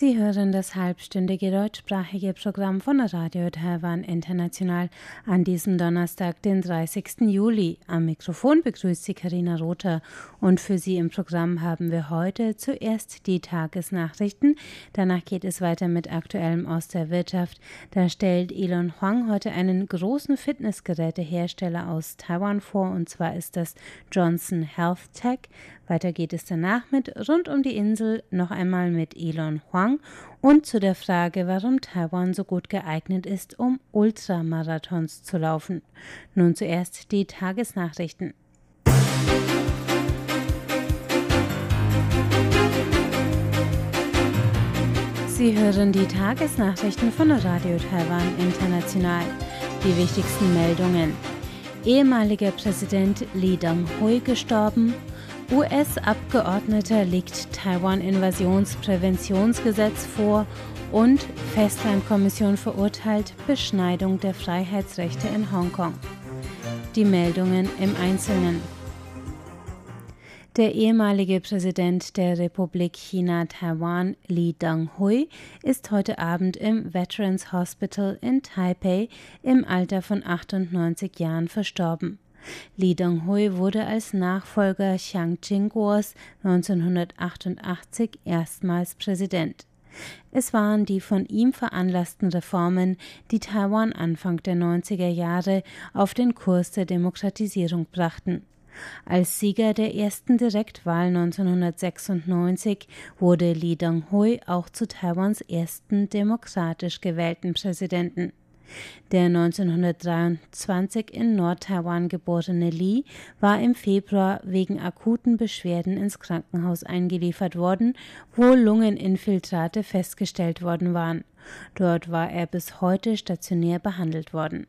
Sie hören das halbstündige deutschsprachige Programm von Radio Taiwan International an diesem Donnerstag, den 30. Juli. Am Mikrofon begrüßt Sie Karina Rother und für Sie im Programm haben wir heute zuerst die Tagesnachrichten. Danach geht es weiter mit Aktuellem aus der Wirtschaft. Da stellt Elon Huang heute einen großen Fitnessgerätehersteller aus Taiwan vor und zwar ist das Johnson Health Tech. Weiter geht es danach mit Rund um die Insel noch einmal mit Elon Huang und zu der Frage, warum Taiwan so gut geeignet ist, um Ultramarathons zu laufen. Nun zuerst die Tagesnachrichten. Sie hören die Tagesnachrichten von Radio Taiwan International. Die wichtigsten Meldungen. Ehemaliger Präsident Lee Dong-hui gestorben. US-Abgeordneter legt Taiwan-Invasionspräventionsgesetz vor und Festlandkommission verurteilt Beschneidung der Freiheitsrechte in Hongkong. Die Meldungen im Einzelnen. Der ehemalige Präsident der Republik China Taiwan, Lee Dong-hui, ist heute Abend im Veterans Hospital in Taipei im Alter von 98 Jahren verstorben. Li Donghui wurde als Nachfolger Chiang Ching-kuos 1988 erstmals Präsident. Es waren die von ihm veranlassten Reformen, die Taiwan Anfang der 90er Jahre auf den Kurs der Demokratisierung brachten. Als Sieger der ersten Direktwahl 1996 wurde Li Donghui auch zu Taiwans ersten demokratisch gewählten Präsidenten. Der 1923 in Nordtaiwan geborene Li war im Februar wegen akuten Beschwerden ins Krankenhaus eingeliefert worden, wo Lungeninfiltrate festgestellt worden waren. Dort war er bis heute stationär behandelt worden.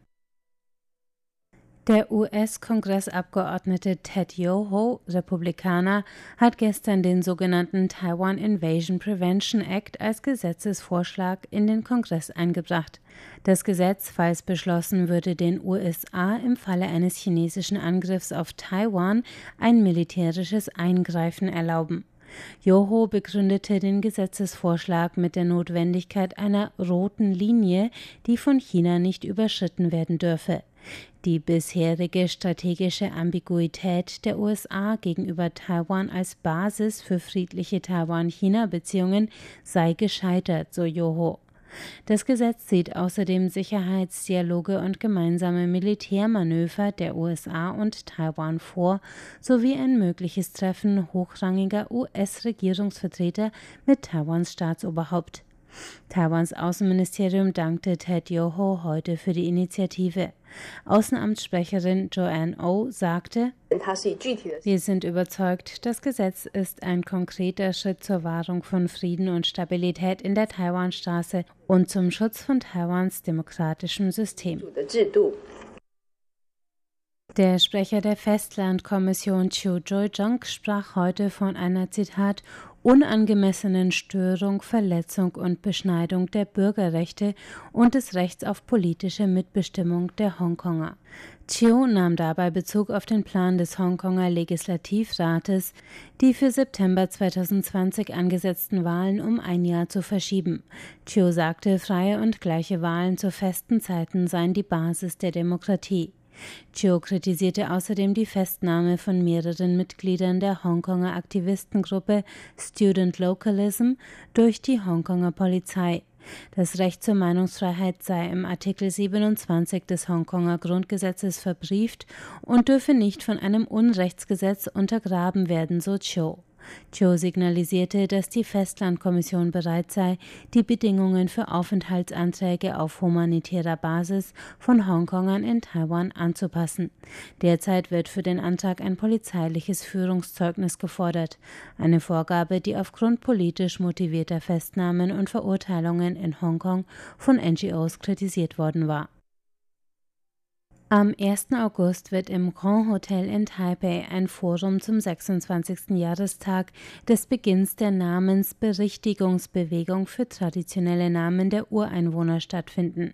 Der US-Kongressabgeordnete Ted Yoho, Republikaner, hat gestern den sogenannten Taiwan Invasion Prevention Act als Gesetzesvorschlag in den Kongress eingebracht. Das Gesetz, falls beschlossen, würde den USA im Falle eines chinesischen Angriffs auf Taiwan ein militärisches Eingreifen erlauben. Joho begründete den Gesetzesvorschlag mit der Notwendigkeit einer roten Linie, die von China nicht überschritten werden dürfe. Die bisherige strategische Ambiguität der USA gegenüber Taiwan als Basis für friedliche Taiwan-China-Beziehungen sei gescheitert, so Joho. Das Gesetz sieht außerdem Sicherheitsdialoge und gemeinsame Militärmanöver der USA und Taiwan vor, sowie ein mögliches Treffen hochrangiger US-Regierungsvertreter mit Taiwans Staatsoberhaupt. Taiwans Außenministerium dankte Ted Yoho heute für die Initiative. Außenamtssprecherin Joanne O oh sagte, wir sind überzeugt, das Gesetz ist ein konkreter Schritt zur Wahrung von Frieden und Stabilität in der Taiwanstraße und zum Schutz von Taiwans demokratischem System. Der Sprecher der Festlandkommission Chiu Joy-jung sprach heute von einer Zitat unangemessenen Störung, Verletzung und Beschneidung der Bürgerrechte und des Rechts auf politische Mitbestimmung der Hongkonger. Chiu nahm dabei Bezug auf den Plan des Hongkonger Legislativrates, die für September 2020 angesetzten Wahlen um ein Jahr zu verschieben. Chiu sagte, freie und gleiche Wahlen zu festen Zeiten seien die Basis der Demokratie. Chiu kritisierte außerdem die Festnahme von mehreren Mitgliedern der Hongkonger Aktivistengruppe Student Localism durch die Hongkonger Polizei. Das Recht zur Meinungsfreiheit sei im Artikel 27 des Hongkonger Grundgesetzes verbrieft und dürfe nicht von einem Unrechtsgesetz untergraben werden, so Chiu. Cho signalisierte, dass die Festlandkommission bereit sei, die Bedingungen für Aufenthaltsanträge auf humanitärer Basis von Hongkongern in Taiwan anzupassen. Derzeit wird für den Antrag ein polizeiliches Führungszeugnis gefordert, eine Vorgabe, die aufgrund politisch motivierter Festnahmen und Verurteilungen in Hongkong von NGOs kritisiert worden war. Am 1. August wird im Grand Hotel in Taipei ein Forum zum 26. Jahrestag des Beginns der Namensberichtigungsbewegung für traditionelle Namen der Ureinwohner stattfinden.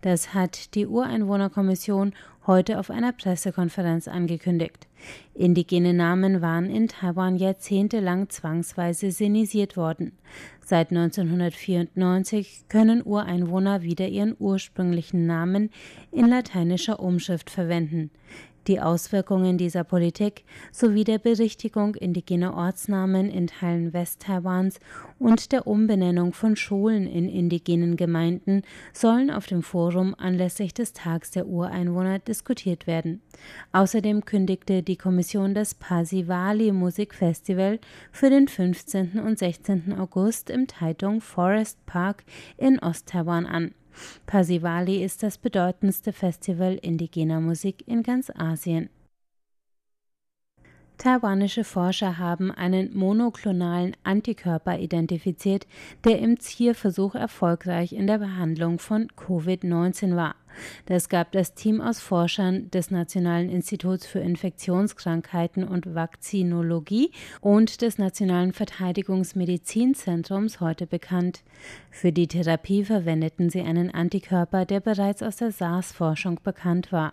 Das hat die Ureinwohnerkommission heute auf einer Pressekonferenz angekündigt. Indigene Namen waren in Taiwan jahrzehntelang zwangsweise senisiert worden. Seit 1994 können Ureinwohner wieder ihren ursprünglichen Namen in lateinischer Umschrift verwenden die Auswirkungen dieser Politik sowie der Berichtigung indigener Ortsnamen in Teilen West-Taiwans und der Umbenennung von Schulen in indigenen Gemeinden sollen auf dem Forum anlässlich des Tags der Ureinwohner diskutiert werden. Außerdem kündigte die Kommission das Pasivali Musikfestival für den 15. und 16. August im Taitung Forest Park in Ost-Taiwan an. Pasivali ist das bedeutendste Festival indigener Musik in ganz Asien. Taiwanische Forscher haben einen monoklonalen Antikörper identifiziert, der im Tierversuch erfolgreich in der Behandlung von Covid-19 war. Das gab das Team aus Forschern des Nationalen Instituts für Infektionskrankheiten und Vakzinologie und des Nationalen Verteidigungsmedizinzentrums heute bekannt. Für die Therapie verwendeten sie einen Antikörper, der bereits aus der SARS-Forschung bekannt war.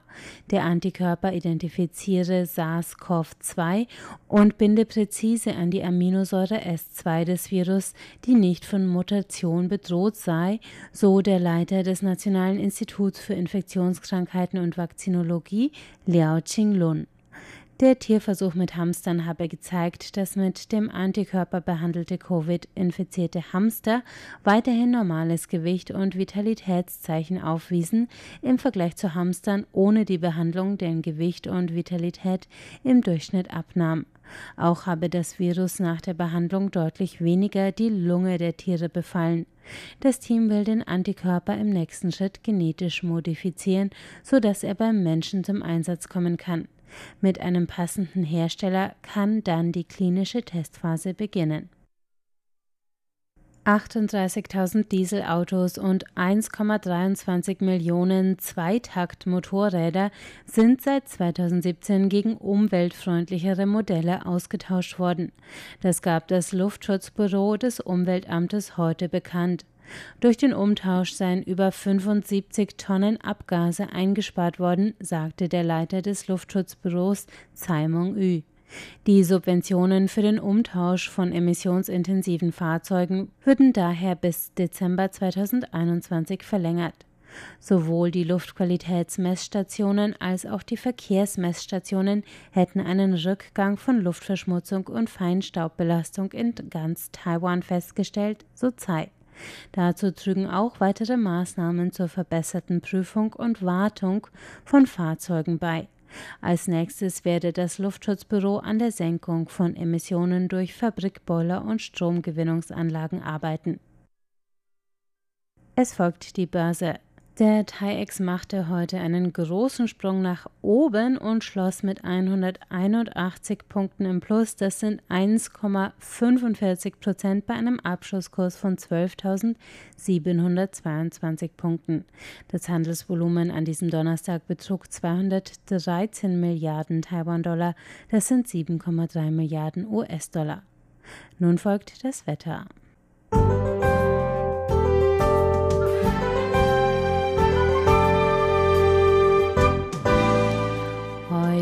Der Antikörper identifiziere SARS-CoV-2 und binde präzise an die Aminosäure S2 des Virus, die nicht von Mutation bedroht sei, so der Leiter des Nationalen Instituts für Infektionskrankheiten und Vakzinologie, Liao Qinglun. Der Tierversuch mit Hamstern habe gezeigt, dass mit dem Antikörper behandelte Covid-infizierte Hamster weiterhin normales Gewicht und Vitalitätszeichen aufwiesen im Vergleich zu Hamstern ohne die Behandlung, deren Gewicht und Vitalität im Durchschnitt abnahm. Auch habe das Virus nach der Behandlung deutlich weniger die Lunge der Tiere befallen. Das Team will den Antikörper im nächsten Schritt genetisch modifizieren, sodass er beim Menschen zum Einsatz kommen kann. Mit einem passenden Hersteller kann dann die klinische Testphase beginnen. 38.000 Dieselautos und 1,23 Millionen Zweitakt-Motorräder sind seit 2017 gegen umweltfreundlichere Modelle ausgetauscht worden. Das gab das Luftschutzbüro des Umweltamtes heute bekannt. Durch den Umtausch seien über 75 Tonnen Abgase eingespart worden, sagte der Leiter des Luftschutzbüros Zaimong Yu. Die Subventionen für den Umtausch von emissionsintensiven Fahrzeugen würden daher bis Dezember 2021 verlängert. Sowohl die Luftqualitätsmessstationen als auch die Verkehrsmessstationen hätten einen Rückgang von Luftverschmutzung und Feinstaubbelastung in ganz Taiwan festgestellt, so Tsai. Dazu trügen auch weitere Maßnahmen zur verbesserten Prüfung und Wartung von Fahrzeugen bei. Als nächstes werde das Luftschutzbüro an der Senkung von Emissionen durch Fabrikboiler und Stromgewinnungsanlagen arbeiten. Es folgt die Börse. Der TAIEX machte heute einen großen Sprung nach oben und schloss mit 181 Punkten im Plus. Das sind 1,45 Prozent bei einem Abschlusskurs von 12.722 Punkten. Das Handelsvolumen an diesem Donnerstag betrug 213 Milliarden Taiwan-Dollar. Das sind 7,3 Milliarden US-Dollar. Nun folgt das Wetter.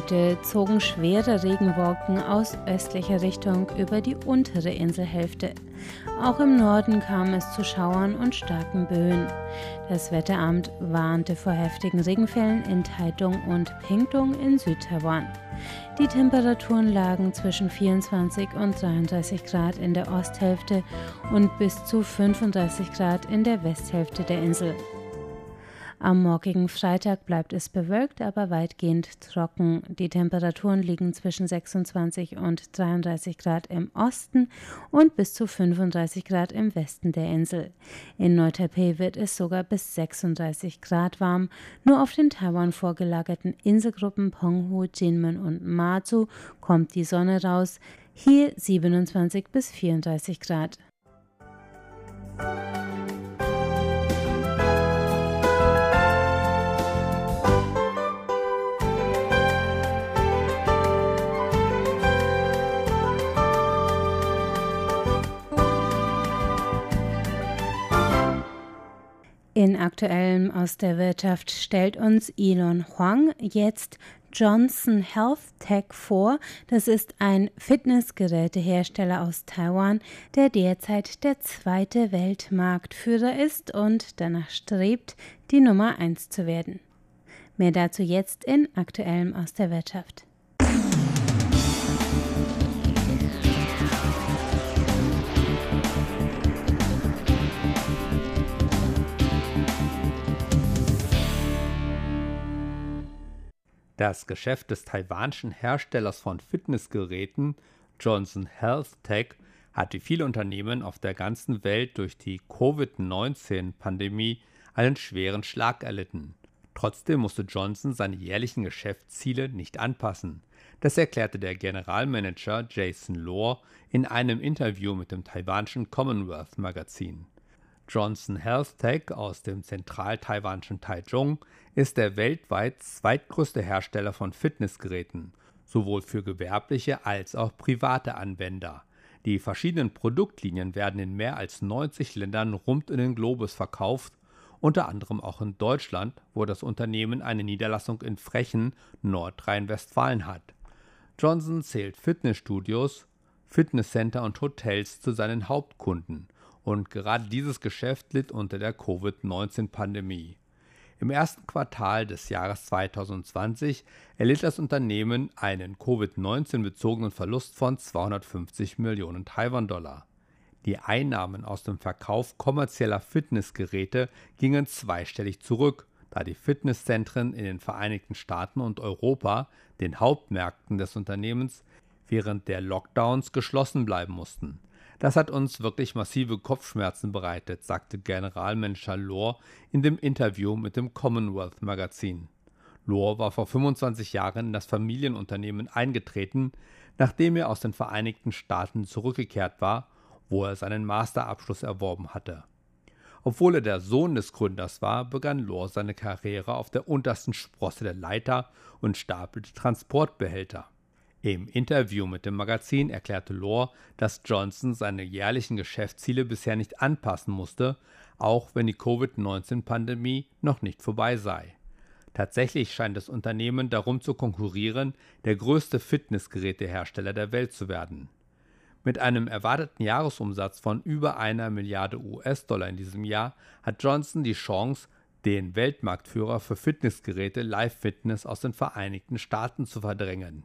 Heute zogen schwere Regenwolken aus östlicher Richtung über die untere Inselhälfte. Auch im Norden kam es zu Schauern und starken Böen. Das Wetteramt warnte vor heftigen Regenfällen in Taitung und Pingtung in Südtaiwan. Die Temperaturen lagen zwischen 24 und 33 Grad in der Osthälfte und bis zu 35 Grad in der Westhälfte der Insel. Am morgigen Freitag bleibt es bewölkt, aber weitgehend trocken. Die Temperaturen liegen zwischen 26 und 33 Grad im Osten und bis zu 35 Grad im Westen der Insel. In Neu-Taipei wird es sogar bis 36 Grad warm. Nur auf den Taiwan vorgelagerten Inselgruppen Penghu, Jinmen und Mazu kommt die Sonne raus. Hier 27 bis 34 Grad. In aktuellem aus der Wirtschaft stellt uns Elon Huang jetzt Johnson Health Tech vor. Das ist ein Fitnessgerätehersteller aus Taiwan, der derzeit der zweite Weltmarktführer ist und danach strebt, die Nummer eins zu werden. Mehr dazu jetzt in aktuellem aus der Wirtschaft. Das Geschäft des taiwanischen Herstellers von Fitnessgeräten Johnson Health Tech hat wie viele Unternehmen auf der ganzen Welt durch die Covid-19-Pandemie einen schweren Schlag erlitten. Trotzdem musste Johnson seine jährlichen Geschäftsziele nicht anpassen. Das erklärte der Generalmanager Jason Lohr in einem Interview mit dem taiwanischen Commonwealth Magazin. Johnson Health Tech aus dem zentral-taiwanischen Taichung ist der weltweit zweitgrößte Hersteller von Fitnessgeräten, sowohl für gewerbliche als auch private Anwender. Die verschiedenen Produktlinien werden in mehr als 90 Ländern rund in den Globus verkauft, unter anderem auch in Deutschland, wo das Unternehmen eine Niederlassung in Frechen, Nordrhein-Westfalen hat. Johnson zählt Fitnessstudios, Fitnesscenter und Hotels zu seinen Hauptkunden und gerade dieses Geschäft litt unter der Covid-19-Pandemie. Im ersten Quartal des Jahres 2020 erlitt das Unternehmen einen Covid-19-bezogenen Verlust von 250 Millionen Taiwan-Dollar. Die Einnahmen aus dem Verkauf kommerzieller Fitnessgeräte gingen zweistellig zurück, da die Fitnesszentren in den Vereinigten Staaten und Europa, den Hauptmärkten des Unternehmens, während der Lockdowns geschlossen bleiben mussten. Das hat uns wirklich massive Kopfschmerzen bereitet, sagte Generalmanager Lohr in dem Interview mit dem Commonwealth Magazin. Lohr war vor 25 Jahren in das Familienunternehmen eingetreten, nachdem er aus den Vereinigten Staaten zurückgekehrt war, wo er seinen Masterabschluss erworben hatte. Obwohl er der Sohn des Gründers war, begann Lohr seine Karriere auf der untersten Sprosse der Leiter und stapelte Transportbehälter. Im Interview mit dem Magazin erklärte Lohr, dass Johnson seine jährlichen Geschäftsziele bisher nicht anpassen musste, auch wenn die Covid-19-Pandemie noch nicht vorbei sei. Tatsächlich scheint das Unternehmen darum zu konkurrieren, der größte Fitnessgerätehersteller der Welt zu werden. Mit einem erwarteten Jahresumsatz von über einer Milliarde US-Dollar in diesem Jahr hat Johnson die Chance, den Weltmarktführer für Fitnessgeräte Live Fitness aus den Vereinigten Staaten zu verdrängen.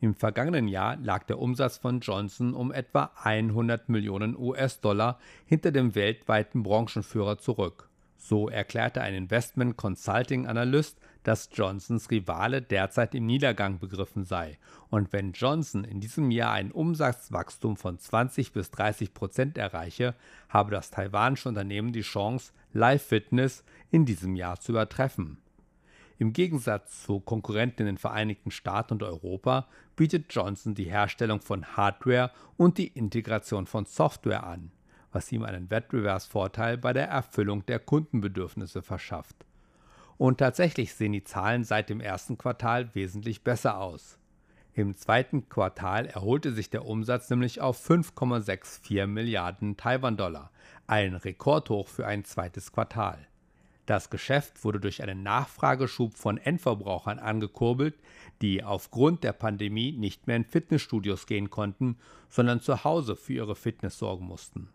Im vergangenen Jahr lag der Umsatz von Johnson um etwa 100 Millionen US-Dollar hinter dem weltweiten Branchenführer zurück. So erklärte ein Investment Consulting Analyst, dass Johnsons Rivale derzeit im Niedergang begriffen sei. Und wenn Johnson in diesem Jahr ein Umsatzwachstum von 20 bis 30 Prozent erreiche, habe das taiwanische Unternehmen die Chance, Live Fitness in diesem Jahr zu übertreffen. Im Gegensatz zu Konkurrenten in den Vereinigten Staaten und Europa bietet Johnson die Herstellung von Hardware und die Integration von Software an, was ihm einen Wettbewerbsvorteil bei der Erfüllung der Kundenbedürfnisse verschafft. Und tatsächlich sehen die Zahlen seit dem ersten Quartal wesentlich besser aus. Im zweiten Quartal erholte sich der Umsatz nämlich auf 5,64 Milliarden Taiwan-Dollar, ein Rekordhoch für ein zweites Quartal. Das Geschäft wurde durch einen Nachfrageschub von Endverbrauchern angekurbelt, die aufgrund der Pandemie nicht mehr in Fitnessstudios gehen konnten, sondern zu Hause für ihre Fitness sorgen mussten.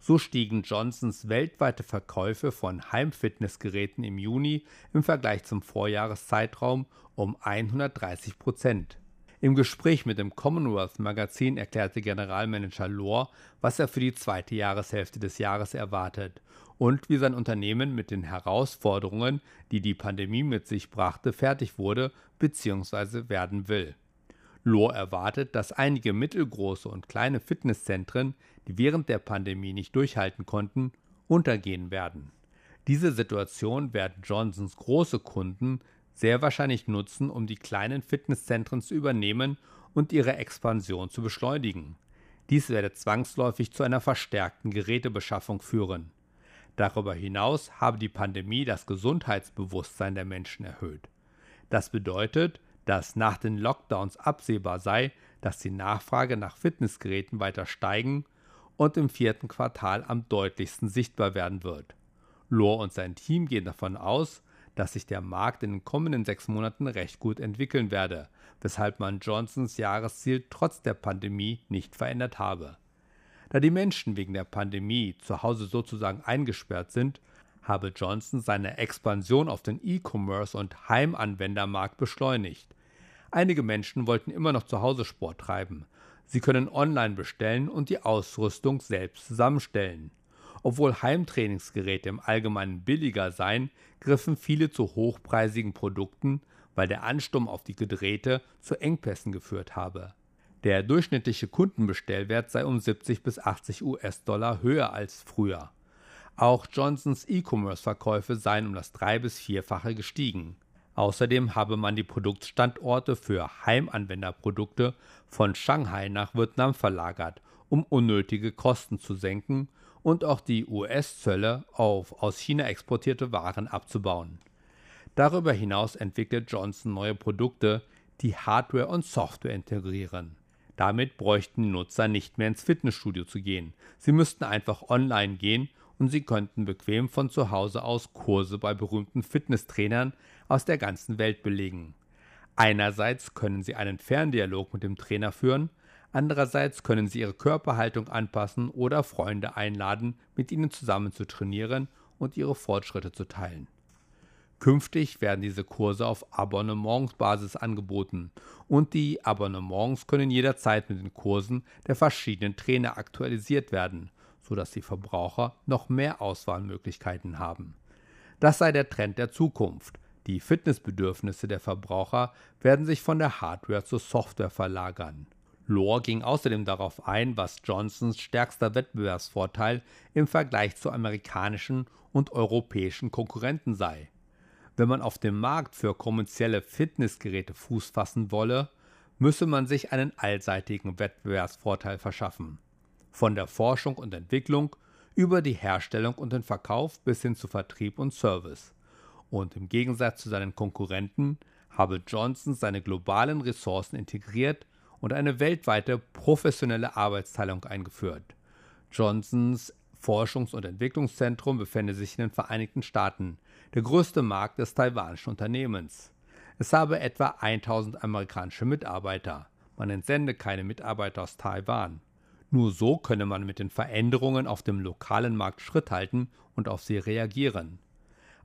So stiegen Johnsons weltweite Verkäufe von Heimfitnessgeräten im Juni im Vergleich zum Vorjahreszeitraum um 130 Prozent. Im Gespräch mit dem Commonwealth Magazin erklärte Generalmanager Lohr, was er für die zweite Jahreshälfte des Jahres erwartet und wie sein Unternehmen mit den Herausforderungen, die die Pandemie mit sich brachte, fertig wurde bzw. werden will. Lohr erwartet, dass einige mittelgroße und kleine Fitnesszentren, die während der Pandemie nicht durchhalten konnten, untergehen werden. Diese Situation werden Johnsons große Kunden sehr wahrscheinlich nutzen, um die kleinen Fitnesszentren zu übernehmen und ihre Expansion zu beschleunigen. Dies werde zwangsläufig zu einer verstärkten Gerätebeschaffung führen. Darüber hinaus habe die Pandemie das Gesundheitsbewusstsein der Menschen erhöht. Das bedeutet, dass nach den Lockdowns absehbar sei, dass die Nachfrage nach Fitnessgeräten weiter steigen und im vierten Quartal am deutlichsten sichtbar werden wird. Lohr und sein Team gehen davon aus, dass sich der Markt in den kommenden sechs Monaten recht gut entwickeln werde, weshalb man Johnsons Jahresziel trotz der Pandemie nicht verändert habe. Da die Menschen wegen der Pandemie zu Hause sozusagen eingesperrt sind, habe Johnson seine Expansion auf den E-Commerce und Heimanwendermarkt beschleunigt. Einige Menschen wollten immer noch zu Hause Sport treiben. Sie können online bestellen und die Ausrüstung selbst zusammenstellen. Obwohl Heimtrainingsgeräte im Allgemeinen billiger seien, griffen viele zu hochpreisigen Produkten, weil der Ansturm auf die Geräte zu Engpässen geführt habe. Der durchschnittliche Kundenbestellwert sei um 70 bis 80 US-Dollar höher als früher. Auch Johnsons E-Commerce-Verkäufe seien um das drei- bis vierfache gestiegen. Außerdem habe man die Produktstandorte für Heimanwenderprodukte von Shanghai nach Vietnam verlagert, um unnötige Kosten zu senken und auch die US-Zölle auf aus China exportierte Waren abzubauen. Darüber hinaus entwickelt Johnson neue Produkte, die Hardware und Software integrieren. Damit bräuchten die Nutzer nicht mehr ins Fitnessstudio zu gehen. Sie müssten einfach online gehen und sie könnten bequem von zu Hause aus Kurse bei berühmten Fitnesstrainern aus der ganzen Welt belegen. Einerseits können sie einen Ferndialog mit dem Trainer führen, Andererseits können Sie Ihre Körperhaltung anpassen oder Freunde einladen, mit Ihnen zusammen zu trainieren und Ihre Fortschritte zu teilen. Künftig werden diese Kurse auf Abonnementsbasis angeboten und die Abonnements können jederzeit mit den Kursen der verschiedenen Trainer aktualisiert werden, sodass die Verbraucher noch mehr Auswahlmöglichkeiten haben. Das sei der Trend der Zukunft. Die Fitnessbedürfnisse der Verbraucher werden sich von der Hardware zur Software verlagern. Lohr ging außerdem darauf ein, was Johnsons stärkster Wettbewerbsvorteil im Vergleich zu amerikanischen und europäischen Konkurrenten sei. Wenn man auf dem Markt für kommerzielle Fitnessgeräte Fuß fassen wolle, müsse man sich einen allseitigen Wettbewerbsvorteil verschaffen. Von der Forschung und Entwicklung über die Herstellung und den Verkauf bis hin zu Vertrieb und Service. Und im Gegensatz zu seinen Konkurrenten habe Johnson seine globalen Ressourcen integriert und eine weltweite professionelle Arbeitsteilung eingeführt. Johnsons Forschungs- und Entwicklungszentrum befände sich in den Vereinigten Staaten, der größte Markt des taiwanischen Unternehmens. Es habe etwa 1000 amerikanische Mitarbeiter. Man entsende keine Mitarbeiter aus Taiwan. Nur so könne man mit den Veränderungen auf dem lokalen Markt Schritt halten und auf sie reagieren.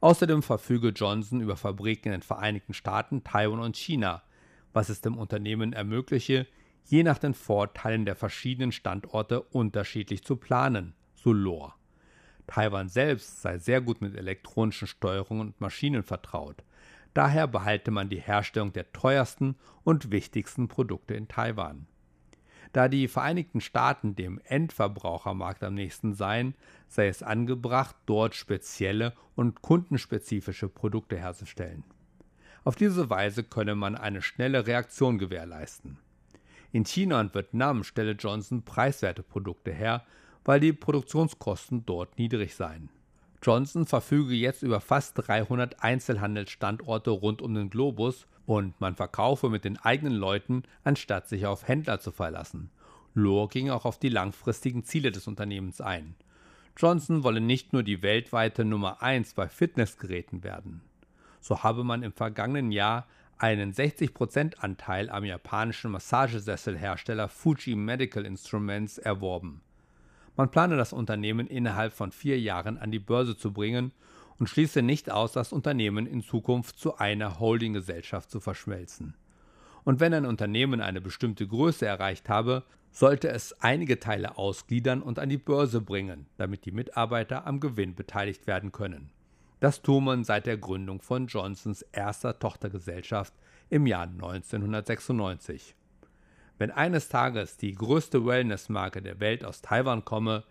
Außerdem verfüge Johnson über Fabriken in den Vereinigten Staaten, Taiwan und China, was es dem Unternehmen ermögliche, je nach den Vorteilen der verschiedenen Standorte unterschiedlich zu planen, so Lohr. Taiwan selbst sei sehr gut mit elektronischen Steuerungen und Maschinen vertraut. Daher behalte man die Herstellung der teuersten und wichtigsten Produkte in Taiwan. Da die Vereinigten Staaten dem Endverbrauchermarkt am nächsten seien, sei es angebracht, dort spezielle und kundenspezifische Produkte herzustellen. Auf diese Weise könne man eine schnelle Reaktion gewährleisten. In China und Vietnam stelle Johnson preiswerte Produkte her, weil die Produktionskosten dort niedrig seien. Johnson verfüge jetzt über fast 300 Einzelhandelsstandorte rund um den Globus und man verkaufe mit den eigenen Leuten, anstatt sich auf Händler zu verlassen. Lohr ging auch auf die langfristigen Ziele des Unternehmens ein. Johnson wolle nicht nur die weltweite Nummer 1 bei Fitnessgeräten werden so habe man im vergangenen Jahr einen 60% Anteil am japanischen Massagesesselhersteller Fuji Medical Instruments erworben. Man plane das Unternehmen innerhalb von vier Jahren an die Börse zu bringen und schließe nicht aus, das Unternehmen in Zukunft zu einer Holdinggesellschaft zu verschmelzen. Und wenn ein Unternehmen eine bestimmte Größe erreicht habe, sollte es einige Teile ausgliedern und an die Börse bringen, damit die Mitarbeiter am Gewinn beteiligt werden können. Das tut man seit der Gründung von Johnsons erster Tochtergesellschaft im Jahr 1996. Wenn eines Tages die größte Wellnessmarke der Welt aus Taiwan komme,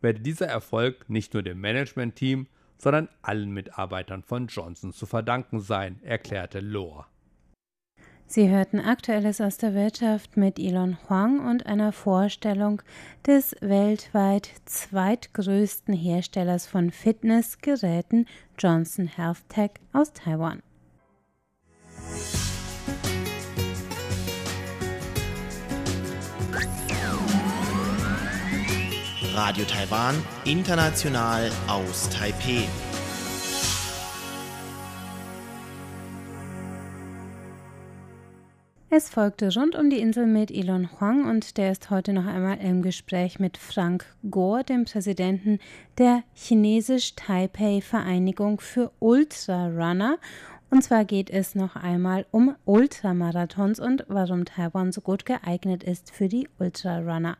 werde dieser Erfolg nicht nur dem Managementteam, sondern allen Mitarbeitern von Johnson zu verdanken sein, erklärte Lohr. Sie hörten Aktuelles aus der Wirtschaft mit Elon Huang und einer Vorstellung des weltweit zweitgrößten Herstellers von Fitnessgeräten Johnson Health Tech aus Taiwan. Radio Taiwan, international aus Taipei. Es folgte rund um die Insel mit Elon Huang und der ist heute noch einmal im Gespräch mit Frank Gore, dem Präsidenten der Chinesisch-Taipei-Vereinigung für Ultrarunner. Und zwar geht es noch einmal um Ultramarathons und warum Taiwan so gut geeignet ist für die Ultrarunner.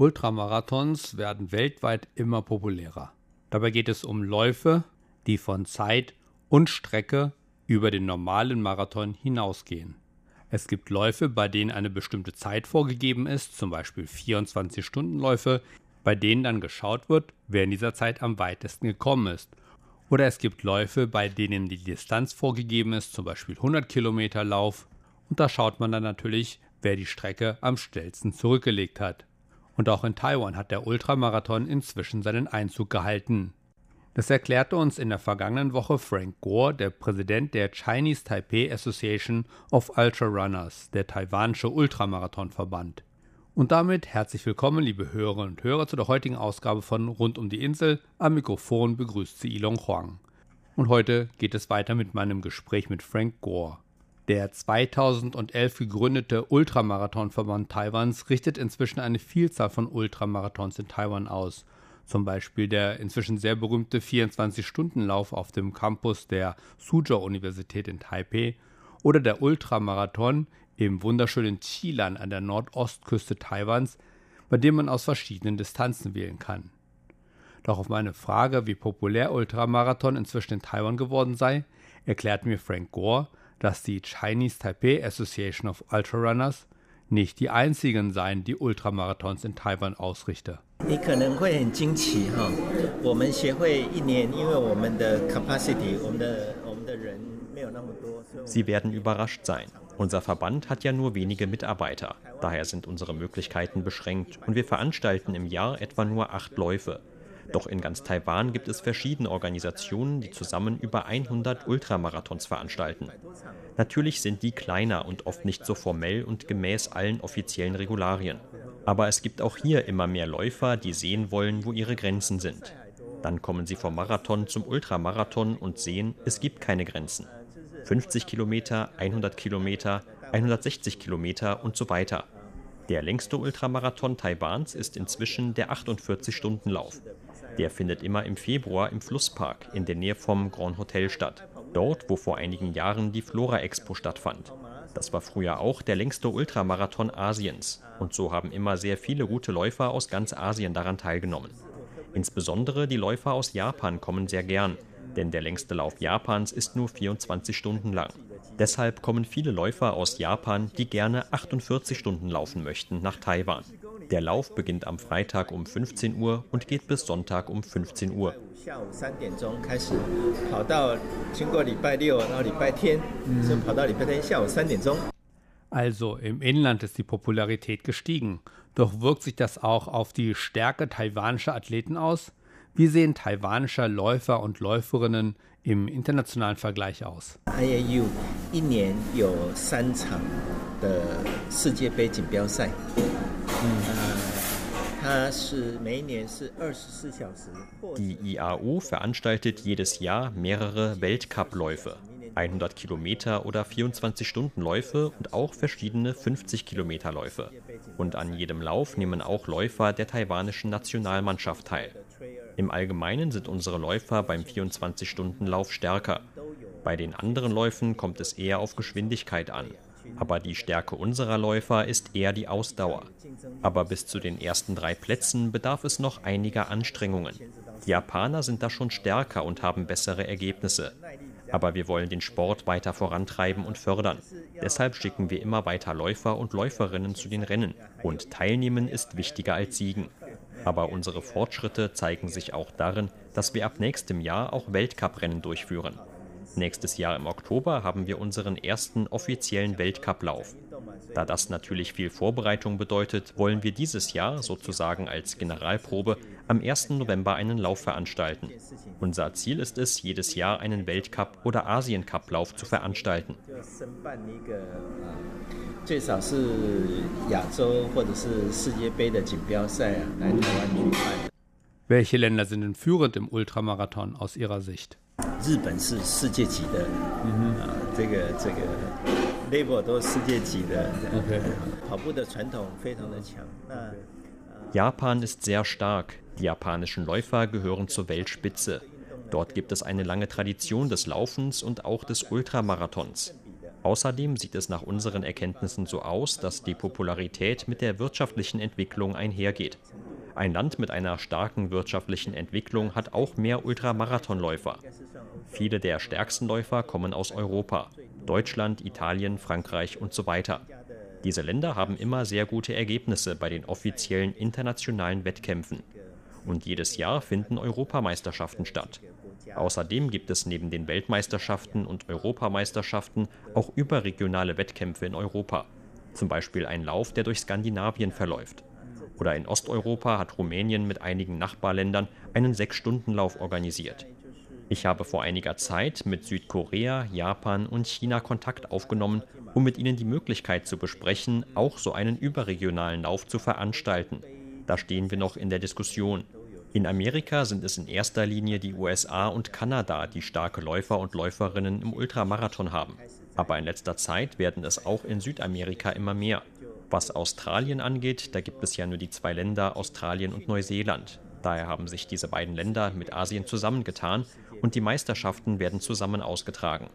Ultramarathons werden weltweit immer populärer. Dabei geht es um Läufe, die von Zeit und Strecke über den normalen Marathon hinausgehen. Es gibt Läufe, bei denen eine bestimmte Zeit vorgegeben ist, zum Beispiel 24-Stunden-Läufe, bei denen dann geschaut wird, wer in dieser Zeit am weitesten gekommen ist. Oder es gibt Läufe, bei denen die Distanz vorgegeben ist, zum Beispiel 100 Kilometer Lauf. Und da schaut man dann natürlich, wer die Strecke am schnellsten zurückgelegt hat. Und auch in Taiwan hat der Ultramarathon inzwischen seinen Einzug gehalten. Das erklärte uns in der vergangenen Woche Frank Gore, der Präsident der Chinese Taipei Association of Ultra Runners, der taiwanische Ultramarathonverband. Und damit herzlich willkommen, liebe Hörerinnen und Hörer, zu der heutigen Ausgabe von Rund um die Insel. Am Mikrofon begrüßt sie Ilong Huang. Und heute geht es weiter mit meinem Gespräch mit Frank Gore. Der 2011 gegründete Ultramarathonverband Taiwans richtet inzwischen eine Vielzahl von Ultramarathons in Taiwan aus – zum Beispiel der inzwischen sehr berühmte 24-Stunden-Lauf auf dem Campus der Suzhou-Universität in Taipei oder der Ultramarathon im wunderschönen Chilan an der Nordostküste Taiwans, bei dem man aus verschiedenen Distanzen wählen kann. Doch auf meine Frage, wie populär Ultramarathon inzwischen in Taiwan geworden sei, erklärt mir Frank Gore, dass die Chinese Taipei Association of Ultrarunners nicht die einzigen seien, die Ultramarathons in Taiwan ausrichte. Sie werden überrascht sein. Unser Verband hat ja nur wenige Mitarbeiter. Daher sind unsere Möglichkeiten beschränkt und wir veranstalten im Jahr etwa nur acht Läufe. Doch in ganz Taiwan gibt es verschiedene Organisationen, die zusammen über 100 Ultramarathons veranstalten. Natürlich sind die kleiner und oft nicht so formell und gemäß allen offiziellen Regularien. Aber es gibt auch hier immer mehr Läufer, die sehen wollen, wo ihre Grenzen sind. Dann kommen sie vom Marathon zum Ultramarathon und sehen, es gibt keine Grenzen. 50 Kilometer, 100 Kilometer, 160 Kilometer und so weiter. Der längste Ultramarathon Taiwans ist inzwischen der 48-Stunden-Lauf. Der findet immer im Februar im Flusspark in der Nähe vom Grand Hotel statt. Dort, wo vor einigen Jahren die Flora Expo stattfand. Das war früher auch der längste Ultramarathon Asiens. Und so haben immer sehr viele gute Läufer aus ganz Asien daran teilgenommen. Insbesondere die Läufer aus Japan kommen sehr gern, denn der längste Lauf Japans ist nur 24 Stunden lang. Deshalb kommen viele Läufer aus Japan, die gerne 48 Stunden laufen möchten, nach Taiwan. Der Lauf beginnt am Freitag um 15 Uhr und geht bis Sonntag um 15 Uhr. Also im Inland ist die Popularität gestiegen. Doch wirkt sich das auch auf die Stärke taiwanischer Athleten aus? Wie sehen taiwanische Läufer und Läuferinnen im internationalen Vergleich aus? IAU 一年有三场的世界杯锦标赛。 Die IAU veranstaltet jedes Jahr mehrere Weltcupläufe. 100 Kilometer oder 24-Stunden-Läufe und auch verschiedene 50-Kilometer-Läufe. Und an jedem Lauf nehmen auch Läufer der taiwanischen Nationalmannschaft teil. Im Allgemeinen sind unsere Läufer beim 24-Stunden-Lauf stärker. Bei den anderen Läufen kommt es eher auf Geschwindigkeit an. Aber die Stärke unserer Läufer ist eher die Ausdauer. Aber bis zu den ersten drei Plätzen bedarf es noch einiger Anstrengungen. Die Japaner sind da schon stärker und haben bessere Ergebnisse. Aber wir wollen den Sport weiter vorantreiben und fördern. Deshalb schicken wir immer weiter Läufer und Läuferinnen zu den Rennen. Und teilnehmen ist wichtiger als siegen. Aber unsere Fortschritte zeigen sich auch darin, dass wir ab nächstem Jahr auch Weltcuprennen durchführen. Nächstes Jahr im Oktober haben wir unseren ersten offiziellen Weltcuplauf. Da das natürlich viel Vorbereitung bedeutet, wollen wir dieses Jahr sozusagen als Generalprobe am 1. November einen Lauf veranstalten. Unser Ziel ist es, jedes Jahr einen Weltcup- oder Asiencup-Lauf zu veranstalten. Welche Länder sind denn führend im Ultramarathon aus Ihrer Sicht? 日本是世界级的，嗯、呃，这个这个 level 都是世界级的。OK，跑步的传统非常的强。那 Japan ist sehr stark. Die japanischen Läufer gehören zur Weltspitze. Dort gibt es eine lange Tradition des Laufens und auch des Ultramarathons. Außerdem sieht es nach unseren Erkenntnissen so aus, dass die Popularität mit der wirtschaftlichen Entwicklung einhergeht. Ein Land mit einer starken wirtschaftlichen Entwicklung hat auch mehr Ultramarathonläufer. Viele der stärksten Läufer kommen aus Europa. Deutschland, Italien, Frankreich und so weiter. Diese Länder haben immer sehr gute Ergebnisse bei den offiziellen internationalen Wettkämpfen. Und jedes Jahr finden Europameisterschaften statt. Außerdem gibt es neben den Weltmeisterschaften und Europameisterschaften auch überregionale Wettkämpfe in Europa. Zum Beispiel ein Lauf, der durch Skandinavien verläuft. Oder in Osteuropa hat Rumänien mit einigen Nachbarländern einen Sechs-Stunden-Lauf organisiert. Ich habe vor einiger Zeit mit Südkorea, Japan und China Kontakt aufgenommen, um mit ihnen die Möglichkeit zu besprechen, auch so einen überregionalen Lauf zu veranstalten. Da stehen wir noch in der Diskussion. In Amerika sind es in erster Linie die USA und Kanada, die starke Läufer und Läuferinnen im Ultramarathon haben. Aber in letzter Zeit werden es auch in Südamerika immer mehr. Was Australien angeht, da gibt es ja nur die zwei Länder Australien und Neuseeland. Daher haben sich diese beiden Länder mit Asien zusammengetan und die Meisterschaften werden zusammen ausgetragen.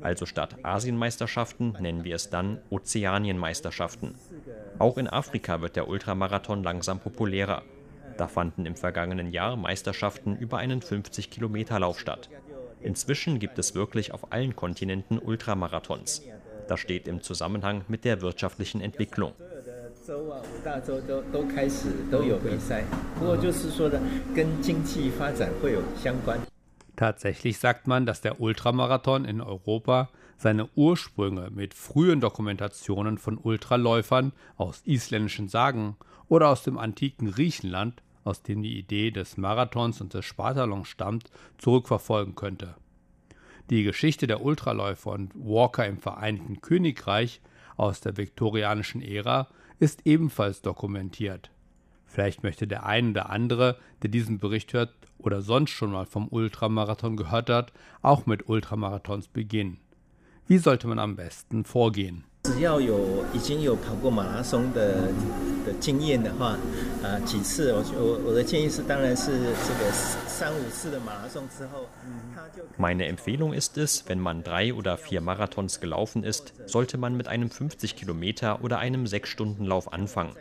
Also statt Asienmeisterschaften nennen wir es dann Ozeanienmeisterschaften. Auch in Afrika wird der Ultramarathon langsam populärer. Da fanden im vergangenen Jahr Meisterschaften über einen 50-Kilometer-Lauf statt. Inzwischen gibt es wirklich auf allen Kontinenten Ultramarathons. Das steht im Zusammenhang mit der wirtschaftlichen Entwicklung. Tatsächlich sagt man, dass der Ultramarathon in Europa seine Ursprünge mit frühen Dokumentationen von Ultraläufern aus isländischen Sagen oder aus dem antiken Griechenland, aus dem die Idee des Marathons und des Spartalons stammt, zurückverfolgen könnte. Die Geschichte der Ultraläufer und Walker im Vereinigten Königreich aus der viktorianischen Ära ist ebenfalls dokumentiert. Vielleicht möchte der ein oder andere, der diesen Bericht hört oder sonst schon mal vom Ultramarathon gehört hat, auch mit Ultramarathons beginnen. Wie sollte man am besten vorgehen? 只要有已经有跑过马拉松的的经验的话，呃，几次我我我的建议是，当然是这个三五次的马拉松之后，他就。Meine Empfehlung ist es, wenn man drei oder vier Marathons gelaufen ist, sollte man mit einem 50 Kilometer oder einem 6-Stunden-Lauf anfangen.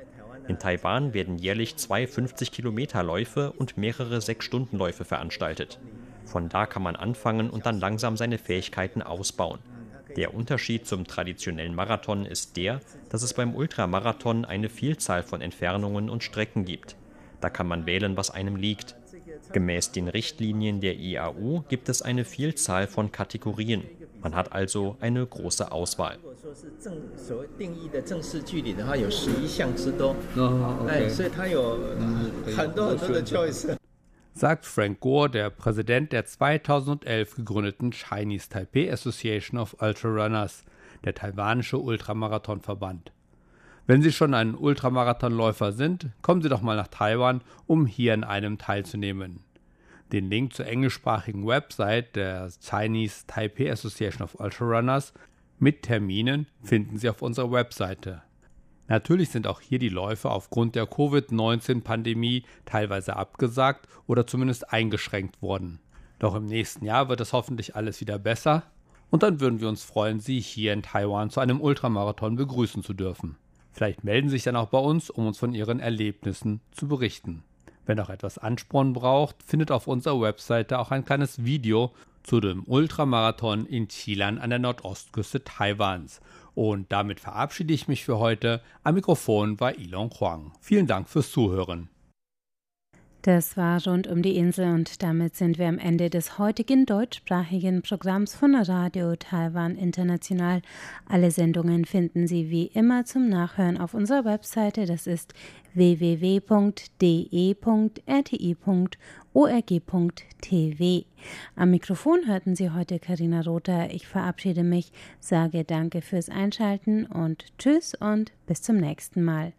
In Taiwan werden jährlich zwei 50-Kilometer-Läufe und mehrere 6-Stunden-Läufe veranstaltet. Von da kann man anfangen und dann langsam seine Fähigkeiten ausbauen. Der Unterschied zum traditionellen Marathon ist der, dass es beim Ultramarathon eine Vielzahl von Entfernungen und Strecken gibt. Da kann man wählen, was einem liegt. Gemäß den Richtlinien der IAU gibt es eine Vielzahl von Kategorien. Man hat also eine große Auswahl. Sagt Frank Gore, der Präsident der 2011 gegründeten Chinese Taipei Association of Ultrarunners, der taiwanische Ultramarathonverband. Wenn Sie schon ein Ultramarathonläufer sind, kommen Sie doch mal nach Taiwan, um hier an einem teilzunehmen. Den Link zur englischsprachigen Website der Chinese Taipei Association of Ultrarunners mit Terminen finden Sie auf unserer Webseite. Natürlich sind auch hier die Läufe aufgrund der Covid-19-Pandemie teilweise abgesagt oder zumindest eingeschränkt worden. Doch im nächsten Jahr wird es hoffentlich alles wieder besser und dann würden wir uns freuen, Sie hier in Taiwan zu einem Ultramarathon begrüßen zu dürfen. Vielleicht melden Sie sich dann auch bei uns, um uns von Ihren Erlebnissen zu berichten. Wer noch etwas Ansporn braucht, findet auf unserer Webseite auch ein kleines Video zu dem Ultramarathon in Chilan an der Nordostküste Taiwans. Und damit verabschiede ich mich für heute. Am Mikrofon war Ilon Huang. Vielen Dank fürs Zuhören. Das war rund um die Insel und damit sind wir am Ende des heutigen deutschsprachigen Programms von Radio Taiwan International. Alle Sendungen finden Sie wie immer zum Nachhören auf unserer Webseite. Das ist www.de.rti.org.tv. Am Mikrofon hörten Sie heute Karina Rother. Ich verabschiede mich, sage Danke fürs Einschalten und Tschüss und bis zum nächsten Mal.